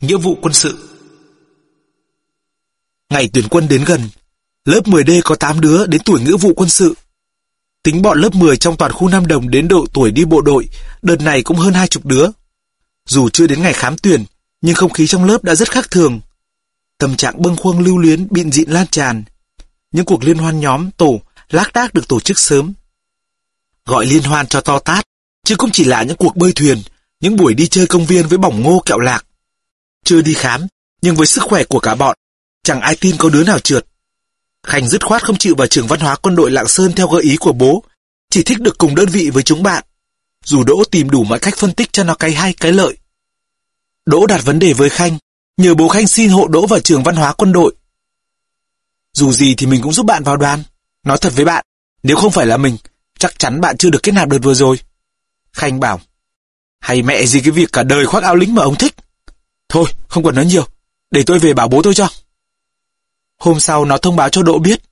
Nghĩa vụ quân sự Ngày tuyển quân đến gần, lớp 10D có 8 đứa đến tuổi nghĩa vụ quân sự. Tính bọn lớp 10 trong toàn khu Nam Đồng đến độ tuổi đi bộ đội, đợt này cũng hơn hai chục đứa. Dù chưa đến ngày khám tuyển, nhưng không khí trong lớp đã rất khác thường. Tâm trạng bâng khuâng lưu luyến bịn dịn lan tràn. Những cuộc liên hoan nhóm, tổ, lác đác được tổ chức sớm. Gọi liên hoan cho to tát, chứ cũng chỉ là những cuộc bơi thuyền, những buổi đi chơi công viên với bỏng ngô kẹo lạc. Chưa đi khám, nhưng với sức khỏe của cả bọn, chẳng ai tin có đứa nào trượt. Khanh dứt khoát không chịu vào trường văn hóa quân đội Lạng Sơn theo gợi ý của bố, chỉ thích được cùng đơn vị với chúng bạn. Dù Đỗ tìm đủ mọi cách phân tích cho nó cái hay cái lợi. Đỗ đặt vấn đề với Khanh, nhờ bố Khanh xin hộ Đỗ vào trường văn hóa quân đội. Dù gì thì mình cũng giúp bạn vào đoàn. Nói thật với bạn, nếu không phải là mình, chắc chắn bạn chưa được kết nạp đợt vừa rồi. Khanh bảo, hay mẹ gì cái việc cả đời khoác áo lính mà ông thích. Thôi, không cần nói nhiều, để tôi về bảo bố tôi cho. Hôm sau nó thông báo cho Đỗ biết.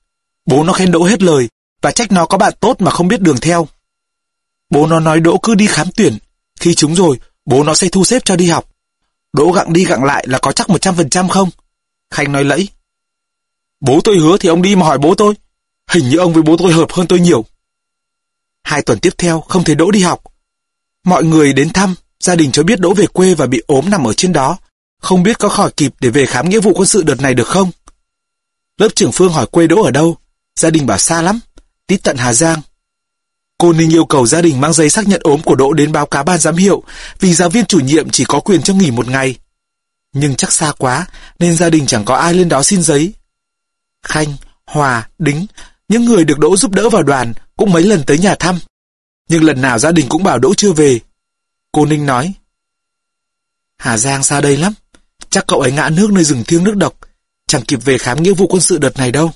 Bố nó khen Đỗ hết lời và trách nó có bạn tốt mà không biết đường theo. Bố nó nói Đỗ cứ đi khám tuyển. Khi chúng rồi, bố nó sẽ thu xếp cho đi học. Đỗ gặng đi gặng lại là có chắc 100% không? Khanh nói lẫy. Bố tôi hứa thì ông đi mà hỏi bố tôi. Hình như ông với bố tôi hợp hơn tôi nhiều. Hai tuần tiếp theo không thấy Đỗ đi học. Mọi người đến thăm, gia đình cho biết Đỗ về quê và bị ốm nằm ở trên đó. Không biết có khỏi kịp để về khám nghĩa vụ quân sự đợt này được không? Lớp trưởng Phương hỏi quê Đỗ ở đâu? Gia đình bảo xa lắm, tít tận Hà Giang. Cô Ninh yêu cầu gia đình mang giấy xác nhận ốm của Đỗ đến báo cáo ban giám hiệu vì giáo viên chủ nhiệm chỉ có quyền cho nghỉ một ngày. Nhưng chắc xa quá nên gia đình chẳng có ai lên đó xin giấy. Khanh, Hòa, Đính, những người được Đỗ giúp đỡ vào đoàn cũng mấy lần tới nhà thăm. Nhưng lần nào gia đình cũng bảo Đỗ chưa về. Cô Ninh nói, Hà Giang xa đây lắm, chắc cậu ấy ngã nước nơi rừng thiêng nước độc, chẳng kịp về khám nghĩa vụ quân sự đợt này đâu.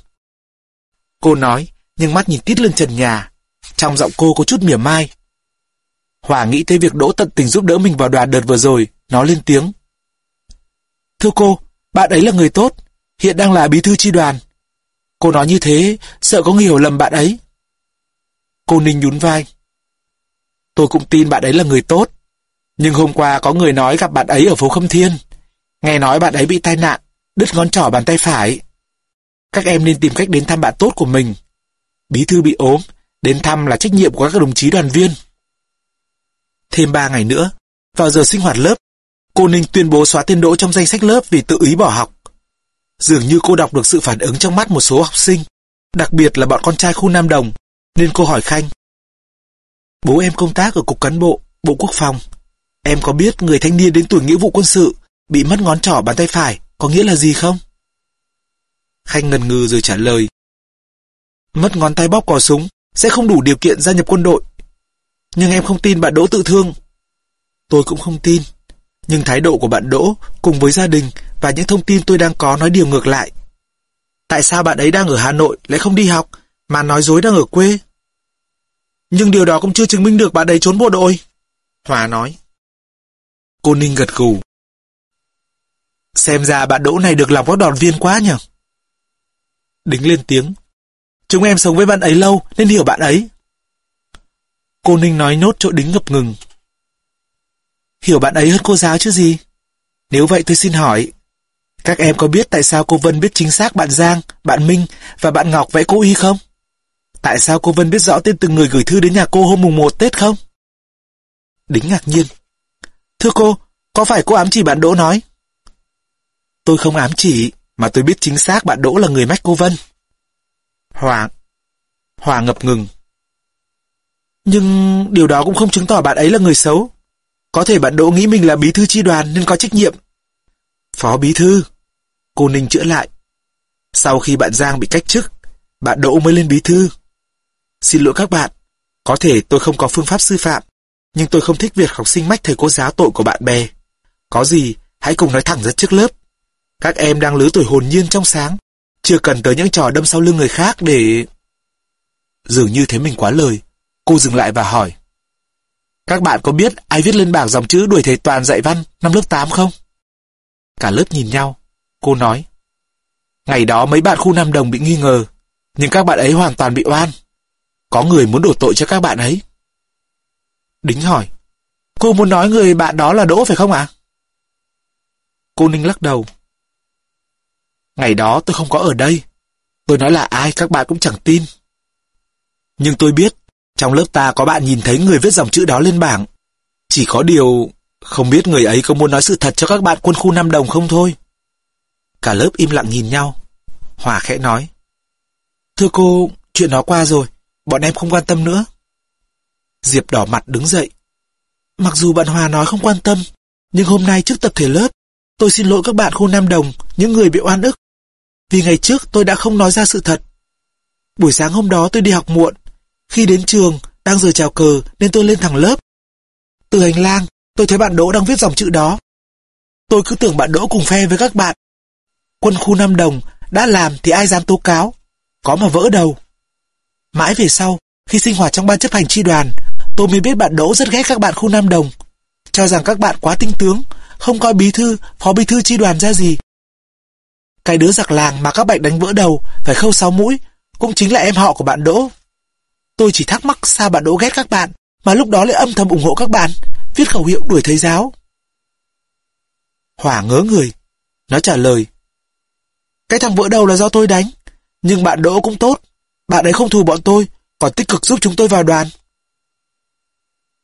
Cô nói, nhưng mắt nhìn tít lên trần nhà, trong giọng cô có chút mỉa mai. Hòa nghĩ tới việc Đỗ tận tình giúp đỡ mình vào đoàn đợt vừa rồi, nó lên tiếng. Thưa cô, bạn ấy là người tốt, hiện đang là bí thư chi đoàn. Cô nói như thế, sợ có người hiểu lầm bạn ấy. Cô Ninh nhún vai. Tôi cũng tin bạn ấy là người tốt. Nhưng hôm qua có người nói gặp bạn ấy ở phố Khâm Thiên. Nghe nói bạn ấy bị tai nạn, đứt ngón trỏ bàn tay phải. Các em nên tìm cách đến thăm bạn tốt của mình. Bí thư bị ốm, đến thăm là trách nhiệm của các đồng chí đoàn viên. Thêm ba ngày nữa, vào giờ sinh hoạt lớp, cô Ninh tuyên bố xóa tên Đỗ trong danh sách lớp vì tự ý bỏ học. Dường như cô đọc được sự phản ứng trong mắt một số học sinh, đặc biệt là bọn con trai khu Nam Đồng, nên cô hỏi Khanh. Bố em công tác ở Cục Cán bộ, Bộ Quốc phòng. Em có biết người thanh niên đến tuổi nghĩa vụ quân sự bị mất ngón trỏ bàn tay phải, có nghĩa là gì không? Khanh ngần ngừ rồi trả lời. Mất ngón tay bóp cò súng sẽ không đủ điều kiện gia nhập quân đội. Nhưng em không tin bạn Đỗ tự thương. Tôi cũng không tin. Nhưng thái độ của bạn Đỗ cùng với gia đình và những thông tin tôi đang có nói điều ngược lại. Tại sao bạn ấy đang ở Hà Nội lại không đi học mà nói dối đang ở quê? Nhưng điều đó cũng chưa chứng minh được bạn ấy trốn bộ đội. Hòa nói. Cô Ninh gật gù. Xem ra bạn Đỗ này được lòng các đoàn viên quá nhỉ? Đính lên tiếng. Chúng em sống với bạn ấy lâu nên hiểu bạn ấy. Cô Ninh nói nốt chỗ đính ngập ngừng. Hiểu bạn ấy hơn cô giáo chứ gì? Nếu vậy tôi xin hỏi, các em có biết tại sao cô Vân biết chính xác bạn Giang, bạn Minh và bạn Ngọc vẽ cô y không? Tại sao cô Vân biết rõ tên từng người gửi thư đến nhà cô hôm mùng 1 Tết không? Đính ngạc nhiên. Thưa cô, có phải cô ám chỉ bạn Đỗ nói? Tôi không ám chỉ, mà tôi biết chính xác bạn Đỗ là người mách cô Vân. Hòa... Hòa ngập ngừng. Nhưng điều đó cũng không chứng tỏ bạn ấy là người xấu. Có thể bạn Đỗ nghĩ mình là bí thư chi đoàn nên có trách nhiệm. Phó bí thư. Cô Ninh chữa lại. Sau khi bạn Giang bị cách chức, bạn Đỗ mới lên bí thư. Xin lỗi các bạn, có thể tôi không có phương pháp sư phạm, nhưng tôi không thích việc học sinh mách thầy cô giáo tội của bạn bè. Có gì, hãy cùng nói thẳng ra trước lớp. Các em đang lứa tuổi hồn nhiên trong sáng, chưa cần tới những trò đâm sau lưng người khác để... Dường như thấy mình quá lời, cô dừng lại và hỏi. Các bạn có biết ai viết lên bảng dòng chữ đuổi thầy Toàn dạy văn năm lớp 8 không? Cả lớp nhìn nhau, cô nói. Ngày đó mấy bạn khu Nam Đồng bị nghi ngờ, nhưng các bạn ấy hoàn toàn bị oan. Có người muốn đổ tội cho các bạn ấy. Đính hỏi, cô muốn nói người bạn đó là Đỗ phải không ạ? Cô Ninh lắc đầu. Ngày đó tôi không có ở đây. Tôi nói là ai các bạn cũng chẳng tin. Nhưng tôi biết, trong lớp ta có bạn nhìn thấy người viết dòng chữ đó lên bảng. Chỉ có điều, không biết người ấy có muốn nói sự thật cho các bạn quân khu Nam Đồng không thôi. Cả lớp im lặng nhìn nhau. Hòa khẽ nói. Thưa cô, chuyện đó qua rồi, bọn em không quan tâm nữa. Diệp đỏ mặt đứng dậy. Mặc dù bạn Hòa nói không quan tâm, nhưng hôm nay trước tập thể lớp, tôi xin lỗi các bạn khu Nam Đồng, những người bị oan ức. Vì ngày trước tôi đã không nói ra sự thật. Buổi sáng hôm đó tôi đi học muộn. Khi đến trường, đang giờ chào cờ nên tôi lên thẳng lớp. Từ hành lang, tôi thấy bạn Đỗ đang viết dòng chữ đó. Tôi cứ tưởng bạn Đỗ cùng phe với các bạn. Quân khu Nam Đồng đã làm thì ai dám tố cáo. Có mà vỡ đầu. Mãi về sau, khi sinh hoạt trong ban chấp hành tri đoàn, tôi mới biết bạn Đỗ rất ghét các bạn khu Nam Đồng. Cho rằng các bạn quá tinh tướng, không coi bí thư, phó bí thư tri đoàn ra gì. Cái đứa giặc làng mà các bạn đánh vỡ đầu, phải khâu sáu mũi, cũng chính là em họ của bạn Đỗ. Tôi chỉ thắc mắc sao bạn Đỗ ghét các bạn, mà lúc đó lại âm thầm ủng hộ các bạn, viết khẩu hiệu đuổi thầy giáo. Hỏa ngớ người. Nó trả lời. Cái thằng vỡ đầu là do tôi đánh, nhưng bạn Đỗ cũng tốt. Bạn ấy không thù bọn tôi, còn tích cực giúp chúng tôi vào đoàn.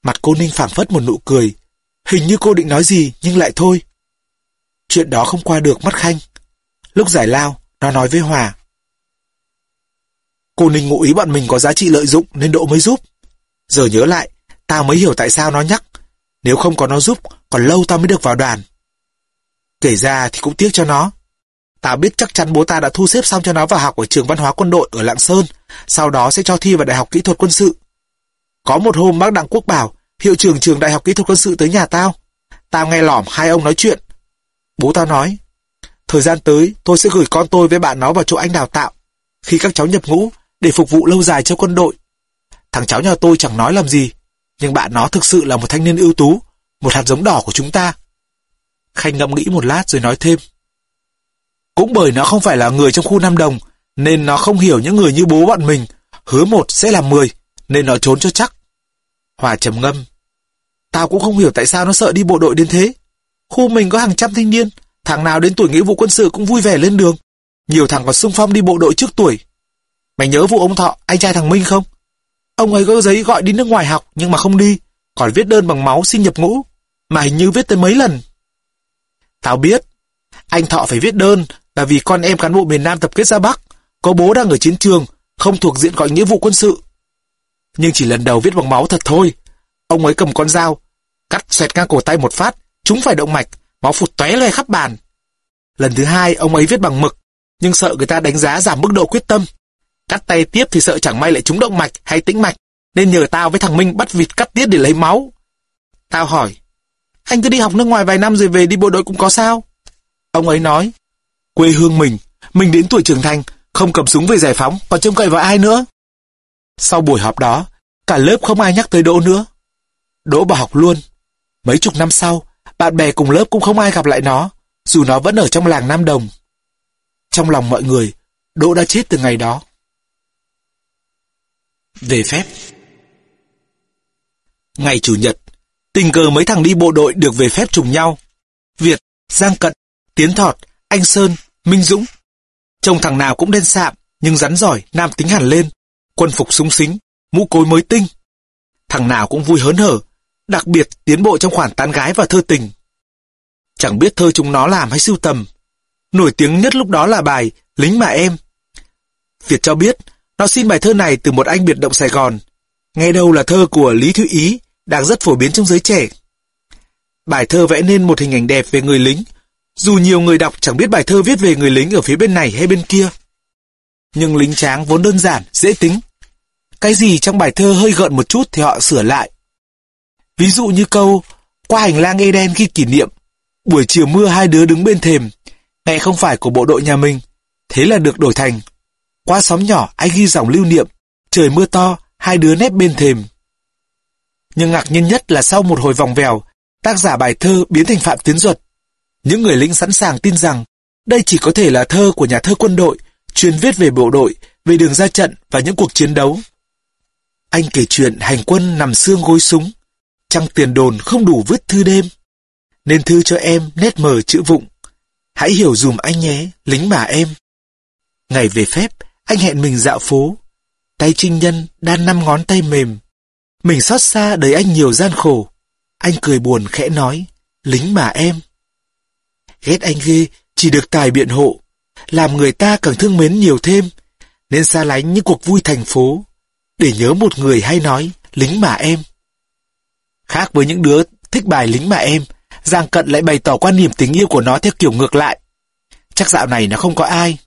Mặt cô Ninh phảng phất một nụ cười. Hình như cô định nói gì, nhưng lại thôi. Chuyện đó không qua được mắt Khanh. Lúc giải lao, nó nói với Hòa. Cô Ninh ngụ ý bọn mình có giá trị lợi dụng nên Đỗ mới giúp. Giờ nhớ lại, tao mới hiểu tại sao nó nhắc. Nếu không có nó giúp, còn lâu tao mới được vào đoàn. Kể ra thì cũng tiếc cho nó. Tao biết chắc chắn bố ta đã thu xếp xong cho nó vào học ở trường văn hóa quân đội ở Lạng Sơn, sau đó sẽ cho thi vào Đại học Kỹ thuật Quân sự. Có một hôm bác Đặng Quốc bảo, hiệu trưởng trường Đại học Kỹ thuật Quân sự tới nhà tao. Tao nghe lỏm hai ông nói chuyện. Bố tao nói, thời gian tới tôi sẽ gửi con tôi với bạn nó vào chỗ anh đào tạo. Khi các cháu nhập ngũ, để phục vụ lâu dài cho quân đội. Thằng cháu nhà tôi chẳng nói làm gì, nhưng bạn nó thực sự là một thanh niên ưu tú, một hạt giống đỏ của chúng ta. Khanh ngẫm nghĩ một lát rồi nói thêm. Cũng bởi nó không phải là người trong khu Nam Đồng, nên nó không hiểu những người như bố bọn mình, hứa một sẽ làm mười, nên nó trốn cho chắc. Hòa trầm ngâm. Tao cũng không hiểu tại sao nó sợ đi bộ đội đến thế. Khu mình có hàng trăm thanh niên, thằng nào đến tuổi nghĩa vụ quân sự cũng vui vẻ lên đường. Nhiều thằng còn xung phong đi bộ đội trước tuổi. Mày nhớ vụ ông Thọ, anh trai thằng Minh không? Ông ấy có giấy gọi đi nước ngoài học nhưng mà không đi, còn viết đơn bằng máu xin nhập ngũ, mà hình như viết tới mấy lần. Tao biết, anh Thọ phải viết đơn là vì con em cán bộ miền Nam tập kết ra Bắc, có bố đang ở chiến trường, không thuộc diện gọi nghĩa vụ quân sự. Nhưng chỉ lần đầu viết bằng máu thật thôi. Ông ấy cầm con dao, cắt xoẹt ngang cổ tay một phát, chúng phải động mạch, máu phụt tóe lên khắp bàn. Lần thứ hai ông ấy viết bằng mực, nhưng sợ người ta đánh giá giảm mức độ quyết tâm. Cắt tay tiếp thì sợ chẳng may lại trúng động mạch hay tĩnh mạch, nên nhờ tao với thằng Minh bắt vịt cắt tiết để lấy máu. Tao hỏi, anh cứ đi học nước ngoài vài năm rồi về đi bộ đội cũng có sao? Ông ấy nói, quê hương mình, mình đến tuổi trưởng thành, không cầm súng về giải phóng, còn trông cậy vào ai nữa. Sau buổi họp đó, cả lớp không ai nhắc tới Đỗ nữa. Đỗ bỏ học luôn. Mấy chục năm sau, bạn bè cùng lớp cũng không ai gặp lại nó, dù nó vẫn ở trong làng Nam Đồng. Trong lòng mọi người, Đỗ đã chết từ ngày đó. Về phép Ngày Chủ nhật, tình cờ mấy thằng đi bộ đội được về phép trùng nhau. Việt, Giang Cận, Tiến Thọt, Anh Sơn, Minh Dũng. Trông thằng nào cũng đen sạm, nhưng rắn giỏi, nam tính hẳn lên. Quân phục súng xính, mũ cối mới tinh. Thằng nào cũng vui hớn hở, đặc biệt tiến bộ trong khoản tán gái và thơ tình. Chẳng biết thơ chúng nó làm hay sưu tầm. Nổi tiếng nhất lúc đó là bài Lính mà em. Việt cho biết, nó xin bài thơ này từ một anh biệt động Sài Gòn. Nghe đâu là thơ của Lý Thụy Ý, đang rất phổ biến trong giới trẻ. Bài thơ vẽ nên một hình ảnh đẹp về người lính, dù nhiều người đọc chẳng biết bài thơ viết về người lính ở phía bên này hay bên kia. Nhưng lính tráng vốn đơn giản, dễ tính. Cái gì trong bài thơ hơi gợn một chút thì họ sửa lại. Ví dụ như câu, qua hành lang Eden khi kỷ niệm, buổi chiều mưa hai đứa đứng bên thềm, mẹ không phải của bộ đội nhà mình, thế là được đổi thành. Qua xóm nhỏ anh ghi dòng lưu niệm, trời mưa to, hai đứa nép bên thềm. Nhưng ngạc nhiên nhất là sau một hồi vòng vèo, tác giả bài thơ biến thành Phạm Tiến Duật. Những người lính sẵn sàng tin rằng đây chỉ có thể là thơ của nhà thơ quân đội, chuyên viết về bộ đội, về đường ra trận và những cuộc chiến đấu. Anh kể chuyện hành quân nằm xương gối súng, trăng tiền đồn không đủ vứt thư đêm. Nên thư cho em nét mờ chữ vụng, Hãy hiểu dùm anh nhé, lính bà em. Ngày về phép, anh hẹn mình dạo phố. Tay trinh nhân đan năm ngón tay mềm. Mình xót xa đời anh nhiều gian khổ. Anh cười buồn khẽ nói, lính mà em. Ghét anh ghê, chỉ được tài biện hộ. Làm người ta càng thương mến nhiều thêm. Nên xa lánh những cuộc vui thành phố. Để nhớ một người hay nói, lính mà em. Khác với những đứa thích bài lính mà em, Giang Cận lại bày tỏ quan niệm tình yêu của nó theo kiểu ngược lại. Chắc dạo này nó không có ai.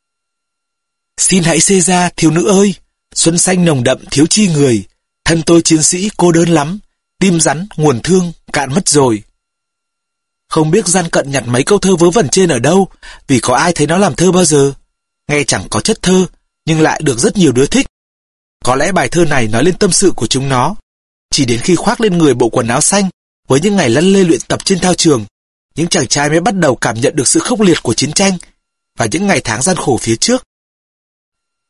Xin hãy xê ra, thiếu nữ ơi. Xuân xanh nồng đậm thiếu chi người. Thân tôi chiến sĩ cô đơn lắm. Tim rắn, nguồn thương, cạn mất rồi. Không biết Gian Cận nhặt mấy câu thơ vớ vẩn trên ở đâu, vì có ai thấy nó làm thơ bao giờ. Nghe chẳng có chất thơ, nhưng lại được rất nhiều đứa thích. Có lẽ bài thơ này nói lên tâm sự của chúng nó. Chỉ đến khi khoác lên người bộ quần áo xanh, với những ngày lăn lê luyện tập trên thao trường, những chàng trai mới bắt đầu cảm nhận được sự khốc liệt của chiến tranh và những ngày tháng gian khổ phía trước.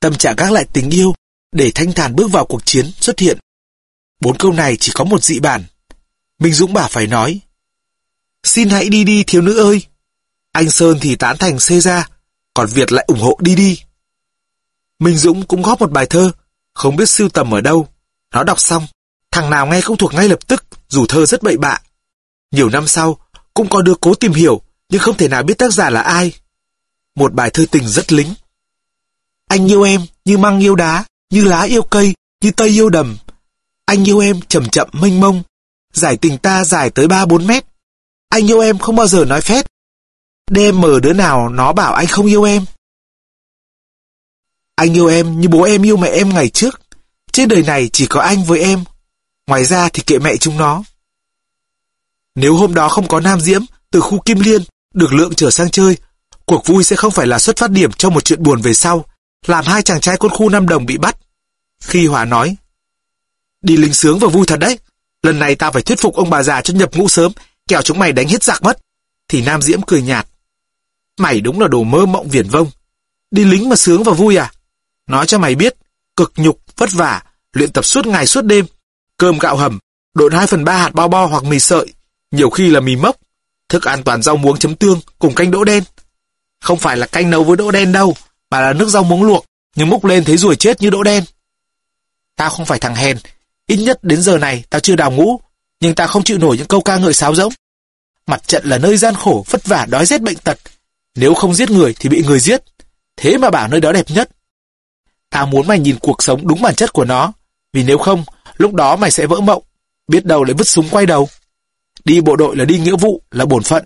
Tâm trạng gác lại tình yêu để thanh thản bước vào cuộc chiến xuất hiện. Bốn câu này chỉ có một dị bản. Minh Dũng bảo phải nói. Xin hãy đi đi thiếu nữ ơi. Anh Sơn thì tán thành xê ra, còn Việt lại ủng hộ đi đi. Minh Dũng cũng góp một bài thơ, không biết sưu tầm ở đâu. Nó đọc xong, thằng nào nghe cũng thuộc ngay lập tức, dù thơ rất bậy bạ. Nhiều năm sau, cũng có đứa cố tìm hiểu, nhưng không thể nào biết tác giả là ai. Một bài thơ tình rất lính. Anh yêu em như măng yêu đá, như lá yêu cây, như tây yêu đầm. Anh yêu em chậm chậm mênh mông, giải tình ta dài tới 3-4 mét. Anh yêu em không bao giờ nói phét. Đêm mở đứa nào nó bảo anh không yêu em. Anh yêu em như bố em yêu mẹ em ngày trước. Trên đời này chỉ có anh với em. Ngoài ra thì kệ mẹ chúng nó. Nếu hôm đó không có Nam Diễm từ khu Kim Liên được lượng trở sang chơi, cuộc vui sẽ không phải là xuất phát điểm cho một chuyện buồn về sau, làm hai chàng trai quân khu Nam Đồng bị bắt. Khi Hòa nói, đi lính sướng và vui thật đấy, lần này ta phải thuyết phục ông bà già cho nhập ngũ sớm, kẻo chúng mày đánh hết giặc mất. Thì Nam Diễm cười nhạt, mày đúng là đồ mơ mộng viển vông, đi lính mà sướng và vui à? Nói cho mày biết, cực nhục, vất vả, luyện tập suốt ngày suốt đêm, cơm gạo hầm, độn 2 phần 3 hạt bao bo hoặc mì sợi, nhiều khi là mì mốc, thức ăn toàn rau muống chấm tương cùng canh đỗ đen. Không phải là canh nấu với đỗ đen đâu, mà là nước rau muống luộc, nhưng múc lên thấy ruồi chết như đỗ đen. Tao không phải thằng hèn, ít nhất đến giờ này tao chưa đào ngũ, nhưng tao không chịu nổi những câu ca ngợi sáo rỗng. Mặt trận là nơi gian khổ, vất vả, đói rét bệnh tật. Nếu không giết người thì bị người giết. Thế mà bảo nơi đó đẹp nhất. Tao muốn mày nhìn cuộc sống đúng bản chất của nó, vì nếu không, lúc đó mày sẽ vỡ mộng, biết đâu lại vứt súng quay đầu. Đi bộ đội là đi nghĩa vụ, là bổn phận.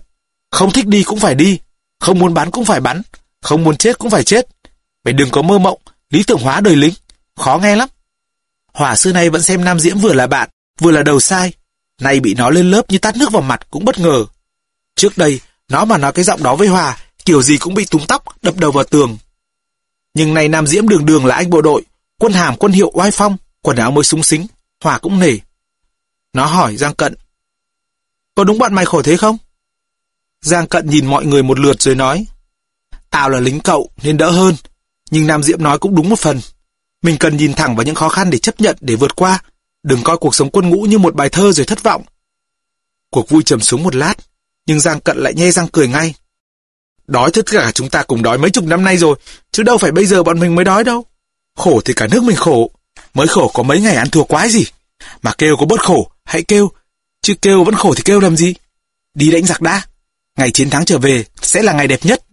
Không thích đi cũng phải đi, không muốn bắn cũng phải bắn, không muốn chết cũng phải chết. Mày đừng có mơ mộng, lý tưởng hóa đời lính, khó nghe lắm. Hỏa xưa nay vẫn xem Nam Diễm vừa là bạn, vừa là đầu sai. Nay bị nó lên lớp như tát nước vào mặt cũng bất ngờ. Trước đây, nó mà nói cái giọng đó với Hòa, kiểu gì cũng bị túng tóc, đập đầu vào tường. Nhưng nay Nam Diễm đường đường là anh bộ đội, quân hàm quân hiệu oai phong, quần áo mới súng xính, Hỏa cũng nể. Nó hỏi Giang Cận, có đúng bọn mày khổ thế không? Giang Cận nhìn mọi người một lượt rồi nói, Tao là lính cậu nên đỡ hơn, nhưng Nam Diệm nói cũng đúng một phần. Mình cần nhìn thẳng vào những khó khăn để chấp nhận, để vượt qua. Đừng coi cuộc sống quân ngũ như một bài thơ rồi thất vọng. Cuộc vui trầm xuống một lát, nhưng Giang Cận lại nhe răng cười ngay. Đói tất cả chúng ta cùng đói mấy chục năm nay rồi, chứ đâu phải bây giờ bọn mình mới đói đâu. Khổ thì cả nước mình khổ, mới khổ có mấy ngày ăn thua quái gì. Mà kêu có bớt khổ, hãy kêu, chứ kêu vẫn khổ thì kêu làm gì. Đi đánh giặc đã, ngày chiến thắng trở về sẽ là ngày đẹp nhất.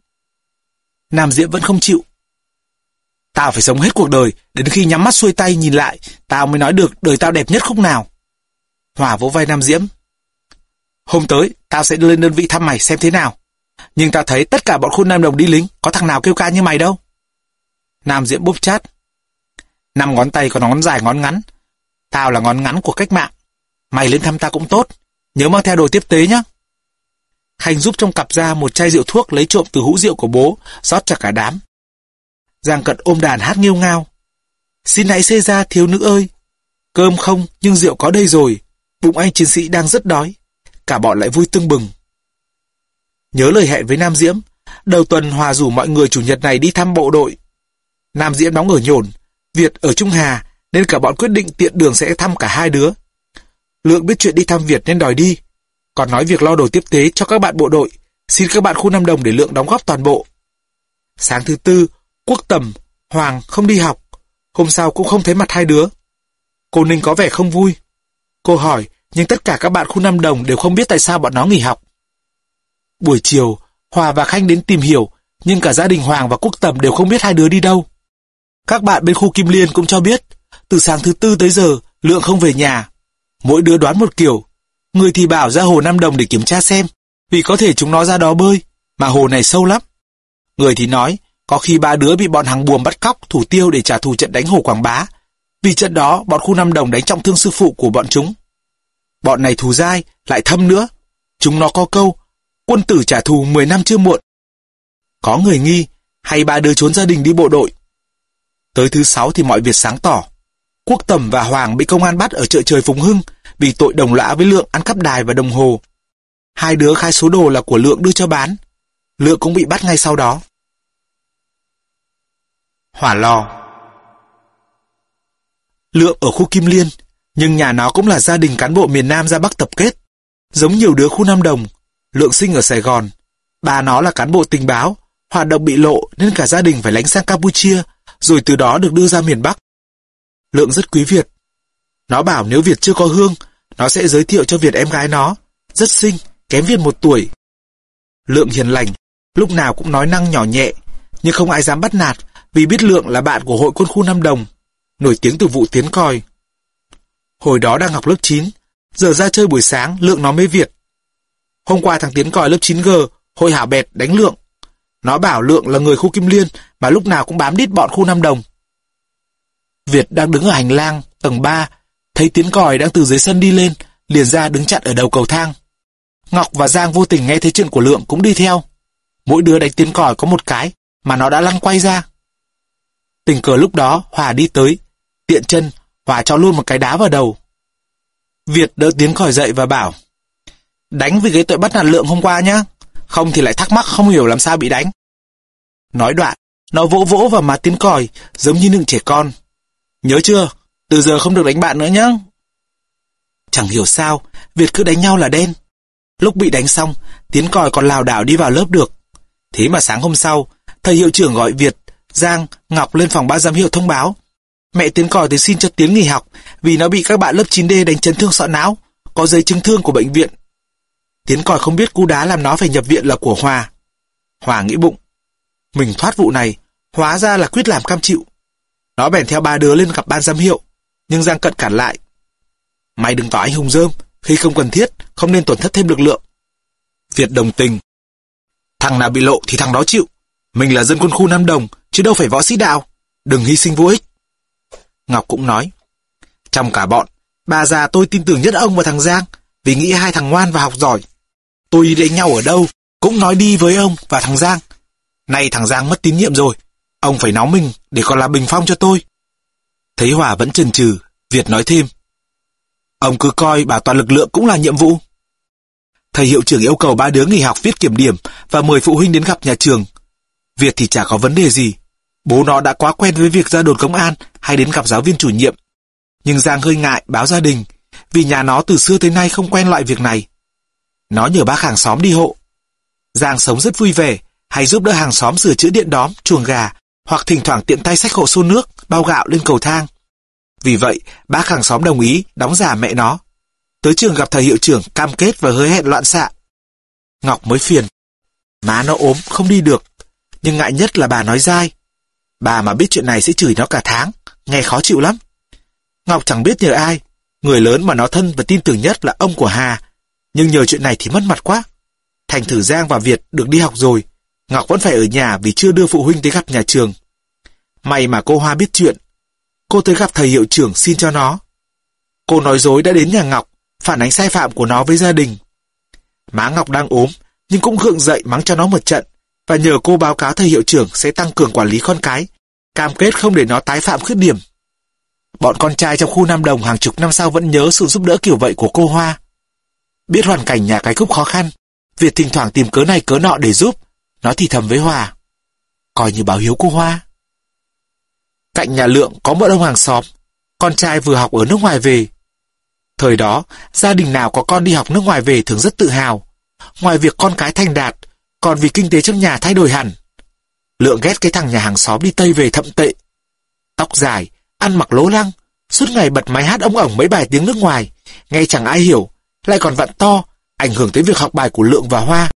Nam Diễm vẫn không chịu. Tao phải sống hết cuộc đời, đến khi nhắm mắt xuôi tay nhìn lại, tao mới nói được đời tao đẹp nhất khúc nào. Hòa vỗ vai Nam Diễm. Hôm tới, tao sẽ lên đơn vị thăm mày xem thế nào. Nhưng tao thấy tất cả bọn khu Nam Đồng đi lính, có thằng nào kêu ca như mày đâu. Nam Diễm búp chát. Năm ngón tay có ngón dài ngón ngắn. Tao là ngón ngắn của cách mạng. Mày lên thăm ta cũng tốt. Nhớ mang theo đồ tiếp tế nhé. Khanh giúp trong cặp ra một chai rượu thuốc lấy trộm từ hũ rượu của bố, rót cho cả đám. Giang Cận ôm đàn hát nghiêu ngao. Xin hãy xê ra thiếu nữ ơi. Cơm không, nhưng rượu có đây rồi. Bụng anh chiến sĩ đang rất đói. Cả bọn lại vui tưng bừng. Nhớ lời hẹn với Nam Diễm, đầu tuần Hòa rủ mọi người chủ nhật này đi thăm bộ đội. Nam Diễm đóng ở Nhổn, Việt ở Trung Hà, nên cả bọn quyết định tiện đường sẽ thăm cả hai đứa. Lượng biết chuyện đi thăm Việt nên đòi đi, còn nói việc lo đồ tiếp tế cho các bạn bộ đội, Xin các bạn khu năm Đồng để Lượng đóng góp toàn bộ. Sáng thứ tư, Quốc Tầm, Hoàng không đi học. Hôm sau cũng không thấy mặt hai đứa. Cô Ninh có vẻ không vui. Cô hỏi, nhưng tất cả các bạn khu năm Đồng đều không biết tại sao bọn nó nghỉ học. Buổi chiều, Hòa và Khanh đến tìm hiểu, nhưng cả gia đình Hoàng và Quốc Tầm đều không biết hai đứa đi đâu. Các bạn bên khu Kim Liên cũng cho biết, từ sáng thứ tư tới giờ, Lượng không về nhà. Mỗi đứa đoán một kiểu. Người thì bảo ra hồ Nam Đồng để kiểm tra xem, vì có thể chúng nó ra đó bơi, mà hồ này sâu lắm. Người thì nói, có khi ba đứa bị bọn hàng buồm bắt cóc, thủ tiêu để trả thù trận đánh hồ Quảng Bá. Vì trận đó, bọn khu Nam Đồng đánh trọng thương sư phụ của bọn chúng. Bọn này thù dai, lại thâm nữa. Chúng nó có câu, quân tử trả thù 10 năm chưa muộn. Có người nghi, hay ba đứa trốn gia đình đi bộ đội. Tới thứ sáu thì mọi việc sáng tỏ. Quốc Tầm và Hoàng bị công an bắt ở chợ trời Phùng Hưng vì tội đồng lõa với Lượng ăn cắp đài và đồng hồ. Hai đứa khai số đồ là của Lượng đưa cho bán. Lượng cũng bị bắt ngay sau đó. Hỏa lò Lượng ở khu Kim Liên, nhưng nhà nó cũng là gia đình cán bộ miền Nam ra Bắc tập kết. Giống nhiều đứa khu Nam Đồng, Lượng sinh ở Sài Gòn. Bà nó là cán bộ tình báo, hoạt động bị lộ nên cả gia đình phải lánh sang Campuchia, rồi từ đó được đưa ra miền Bắc. Lượng rất quý Việt. Nó bảo nếu Việt chưa có hương, nó sẽ giới thiệu cho Việt em gái nó. Rất xinh, kém Việt một tuổi. Lượng hiền lành, lúc nào cũng nói năng nhỏ nhẹ, nhưng không ai dám bắt nạt vì biết Lượng là bạn của hội quân khu Nam Đồng, nổi tiếng từ vụ tiến còi. Hồi đó đang học lớp 9, giờ ra chơi buổi sáng Lượng nó mới Việt. Hôm qua thằng Tiến còi lớp 9G, hội hảo bẹt đánh Lượng. Nó bảo Lượng là người khu Kim Liên mà lúc nào cũng bám đít bọn khu Nam Đồng. Việt đang đứng ở hành lang, tầng 3, thấy Tiến còi đang từ dưới sân đi lên, liền ra đứng chặn ở đầu cầu thang. Ngọc và Giang vô tình nghe thấy chuyện của Lượng cũng đi theo. Mỗi đứa đánh Tiến còi có một cái, mà nó đã lăn quay ra. Tình cờ lúc đó, Hòa đi tới. Tiện chân, Hòa cho luôn một cái đá vào đầu. Việt đỡ Tiến còi dậy và bảo, đánh vì cái tội bắt nạt Lượng hôm qua nhá, không thì lại thắc mắc không hiểu làm sao bị đánh. Nói đoạn, nó vỗ vỗ vào mặt Tiến còi, giống như những trẻ con. Nhớ chưa, từ giờ không được đánh bạn nữa nhá. Chẳng hiểu sao, Việt cứ đánh nhau là đen. Lúc bị đánh xong, Tiến còi còn lào đảo đi vào lớp được. Thế mà sáng hôm sau, thầy hiệu trưởng gọi Việt, Giang, Ngọc lên phòng ban giám hiệu thông báo. Mẹ Tiến còi thì xin cho Tiến nghỉ học vì nó bị các bạn lớp 9D đánh chấn thương sọ não, có giấy chứng thương của bệnh viện. Tiến còi không biết cú đá làm nó phải nhập viện là của Hòa. Hòa nghĩ bụng. Mình thoát vụ này, hóa ra là quyết làm cam chịu. Nó bèn theo ba đứa lên gặp ban giám hiệu, nhưng Giang cận cản lại. Mày đừng tỏ anh hùng dơm, khi không cần thiết, không nên tổn thất thêm lực lượng. Việt đồng tình. Thằng nào bị lộ thì thằng đó chịu. Mình là dân quân khu Nam Đồng, chứ đâu phải võ sĩ đạo. Đừng hy sinh vô ích. Ngọc cũng nói. Trong cả bọn, bà già tôi tin tưởng nhất ông và thằng Giang, vì nghĩ hai thằng ngoan và học giỏi. Tôi đi đánh nhau ở đâu, cũng nói đi với ông và thằng Giang. Nay thằng Giang mất tín nhiệm rồi, ông phải nóng mình để còn là bình phong cho tôi. Thấy Hòa vẫn chần chừ, Việt nói thêm. Ông cứ coi bảo toàn lực lượng cũng là nhiệm vụ. Thầy hiệu trưởng yêu cầu ba đứa nghỉ học viết kiểm điểm và mời phụ huynh đến gặp nhà trường. Việt thì chả có vấn đề gì. Bố nó đã quá quen với việc ra đồn công an hay đến gặp giáo viên chủ nhiệm. Nhưng Giang hơi ngại báo gia đình vì nhà nó từ xưa tới nay không quen loại việc này. Nó nhờ bác hàng xóm đi hộ. Giang sống rất vui vẻ, hay giúp đỡ hàng xóm sửa chữa điện đóm, chuồng gà, hoặc thỉnh thoảng tiện tay xách hộ xô nước, bao gạo lên cầu thang. Vì vậy, bác hàng xóm đồng ý đóng giả mẹ nó. Tới trường gặp thầy hiệu trưởng cam kết và hứa hẹn loạn xạ. Ngọc mới phiền. Má nó ốm, không đi được. Nhưng ngại nhất là bà nói dai. Bà mà biết chuyện này sẽ chửi nó cả tháng, nghe khó chịu lắm. Ngọc chẳng biết nhờ ai, người lớn mà nó thân và tin tưởng nhất là ông của Hà. Nhưng nhờ chuyện này thì mất mặt quá. Thành thử Giang và Việt được đi học rồi. Ngọc vẫn phải ở nhà vì chưa đưa phụ huynh tới gặp nhà trường. May mà cô Hoa biết chuyện. Cô tới gặp thầy hiệu trưởng xin cho nó. Cô nói dối đã đến nhà Ngọc, phản ánh sai phạm của nó với gia đình. Má Ngọc đang ốm, nhưng cũng gượng dậy mắng cho nó một trận, và nhờ cô báo cáo thầy hiệu trưởng sẽ tăng cường quản lý con cái, cam kết không để nó tái phạm khuyết điểm. Bọn con trai trong khu Nam Đồng hàng chục năm sau vẫn nhớ sự giúp đỡ kiểu vậy của cô Hoa. Biết hoàn cảnh nhà cái cúc khó khăn, Việt thỉnh thoảng tìm cớ này cớ nọ để giúp, nó thì thầm với Hòa. Coi như báo hiếu cô Hoa. Cạnh nhà Lượng có một ông hàng xóm, con trai vừa học ở nước ngoài về. Thời đó, gia đình nào có con đi học nước ngoài về thường rất tự hào. Ngoài việc con cái thành đạt, còn vì kinh tế trong nhà thay đổi hẳn. Lượng ghét cái thằng nhà hàng xóm đi Tây về thậm tệ. Tóc dài, ăn mặc lố lăng, suốt ngày bật máy hát ống ổng mấy bài tiếng nước ngoài, nghe chẳng ai hiểu, lại còn vặn to, ảnh hưởng tới việc học bài của Lượng và Hoa.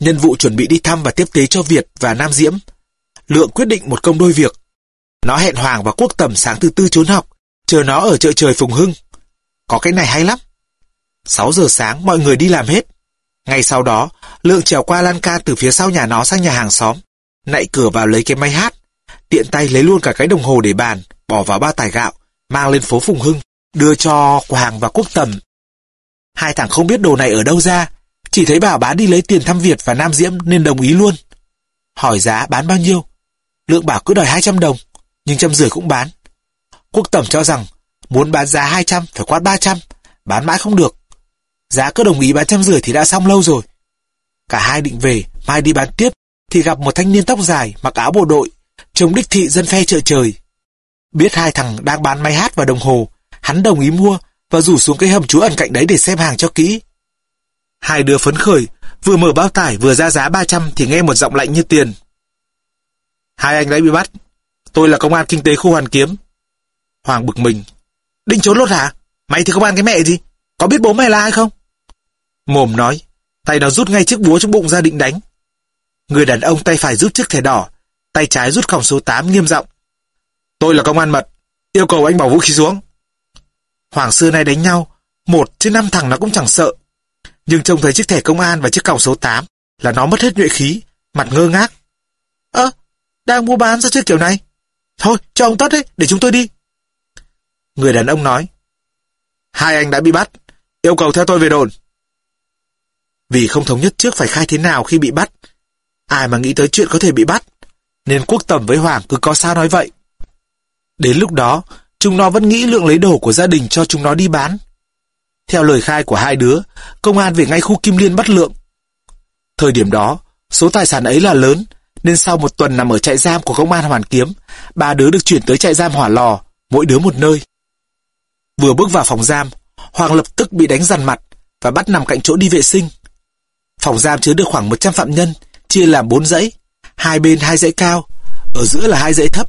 Nhân vụ chuẩn bị đi thăm và tiếp tế cho Việt và Nam Diễm, Lượng quyết định một công đôi việc. Nó hẹn Hoàng và Quốc Tầm sáng thứ tư trốn học, chờ nó ở chợ trời Phùng Hưng. Có cái này hay lắm. 6 giờ sáng mọi người đi làm hết. Ngay sau đó, Lượng trèo qua lan can từ phía sau nhà nó sang nhà hàng xóm, nạy cửa vào lấy cái máy hát, tiện tay lấy luôn cả cái đồng hồ để bàn, bỏ vào ba tải gạo, mang lên phố Phùng Hưng, đưa cho Hoàng và Quốc Tầm. Hai thằng không biết đồ này ở đâu ra, chỉ thấy bảo bán đi lấy tiền thăm Việt và Nam Diễm nên đồng ý luôn. Hỏi giá bán bao nhiêu? Lượng bảo cứ đòi 200 đồng, nhưng trăm rưỡi cũng bán. Quốc Tẩm cho rằng muốn bán giá 200 phải quát 300, bán mãi không được. Giá cứ đồng ý bán trăm rưỡi thì đã xong lâu rồi. Cả hai định về, mai đi bán tiếp, thì gặp một thanh niên tóc dài, mặc áo bộ đội, trông đích thị dân phe chợ trời. Biết hai thằng đang bán máy hát và đồng hồ, hắn đồng ý mua và rủ xuống cái hầm trú ẩn cạnh đấy để xem hàng cho kỹ. Hai đứa phấn khởi, vừa mở bao tải vừa ra giá 300 thì nghe một giọng lạnh như tiền. Hai anh đã bị bắt. Tôi là công an kinh tế khu Hoàn Kiếm. Hoàng bực mình. Định trốn lốt hả? Mày thì công an cái mẹ gì? Có biết bố mày là ai không? Mồm nói, tay nó rút ngay chiếc búa trong bụng ra định đánh. Người đàn ông tay phải rút chiếc thẻ đỏ, tay trái rút còng số 8 nghiêm giọng. Tôi là công an mật, yêu cầu anh bỏ vũ khí xuống. Hoàng xưa nay đánh nhau, một trên năm thằng nó cũng chẳng sợ. Nhưng trông thấy chiếc thẻ công an và chiếc còng số 8 là nó mất hết nhuệ khí, mặt ngơ ngác. Ơ, đang mua bán sao chiếc kiểu này? Thôi, cho ông Tất đấy, để chúng tôi đi. Người đàn ông nói. Hai anh đã bị bắt, yêu cầu theo tôi về đồn. Vì không thống nhất trước phải khai thế nào khi bị bắt. Ai mà nghĩ tới chuyện có thể bị bắt. Nên quốc tầm với Hoàng cứ có sao nói vậy. Đến lúc đó, chúng nó vẫn nghĩ lượng lấy đồ của gia đình cho chúng nó đi bán. Theo lời khai của hai đứa, công an về ngay khu Kim Liên bắt lượng. Thời điểm đó, số tài sản ấy là lớn, nên sau một tuần nằm ở trại giam của công an Hoàn Kiếm, ba đứa được chuyển tới trại giam Hỏa Lò, mỗi đứa một nơi. Vừa bước vào phòng giam, Hoàng lập tức bị đánh dằn mặt và bắt nằm cạnh chỗ đi vệ sinh. Phòng giam chứa được khoảng 100 phạm nhân, chia làm bốn dãy, hai bên hai dãy cao, ở giữa là hai dãy thấp,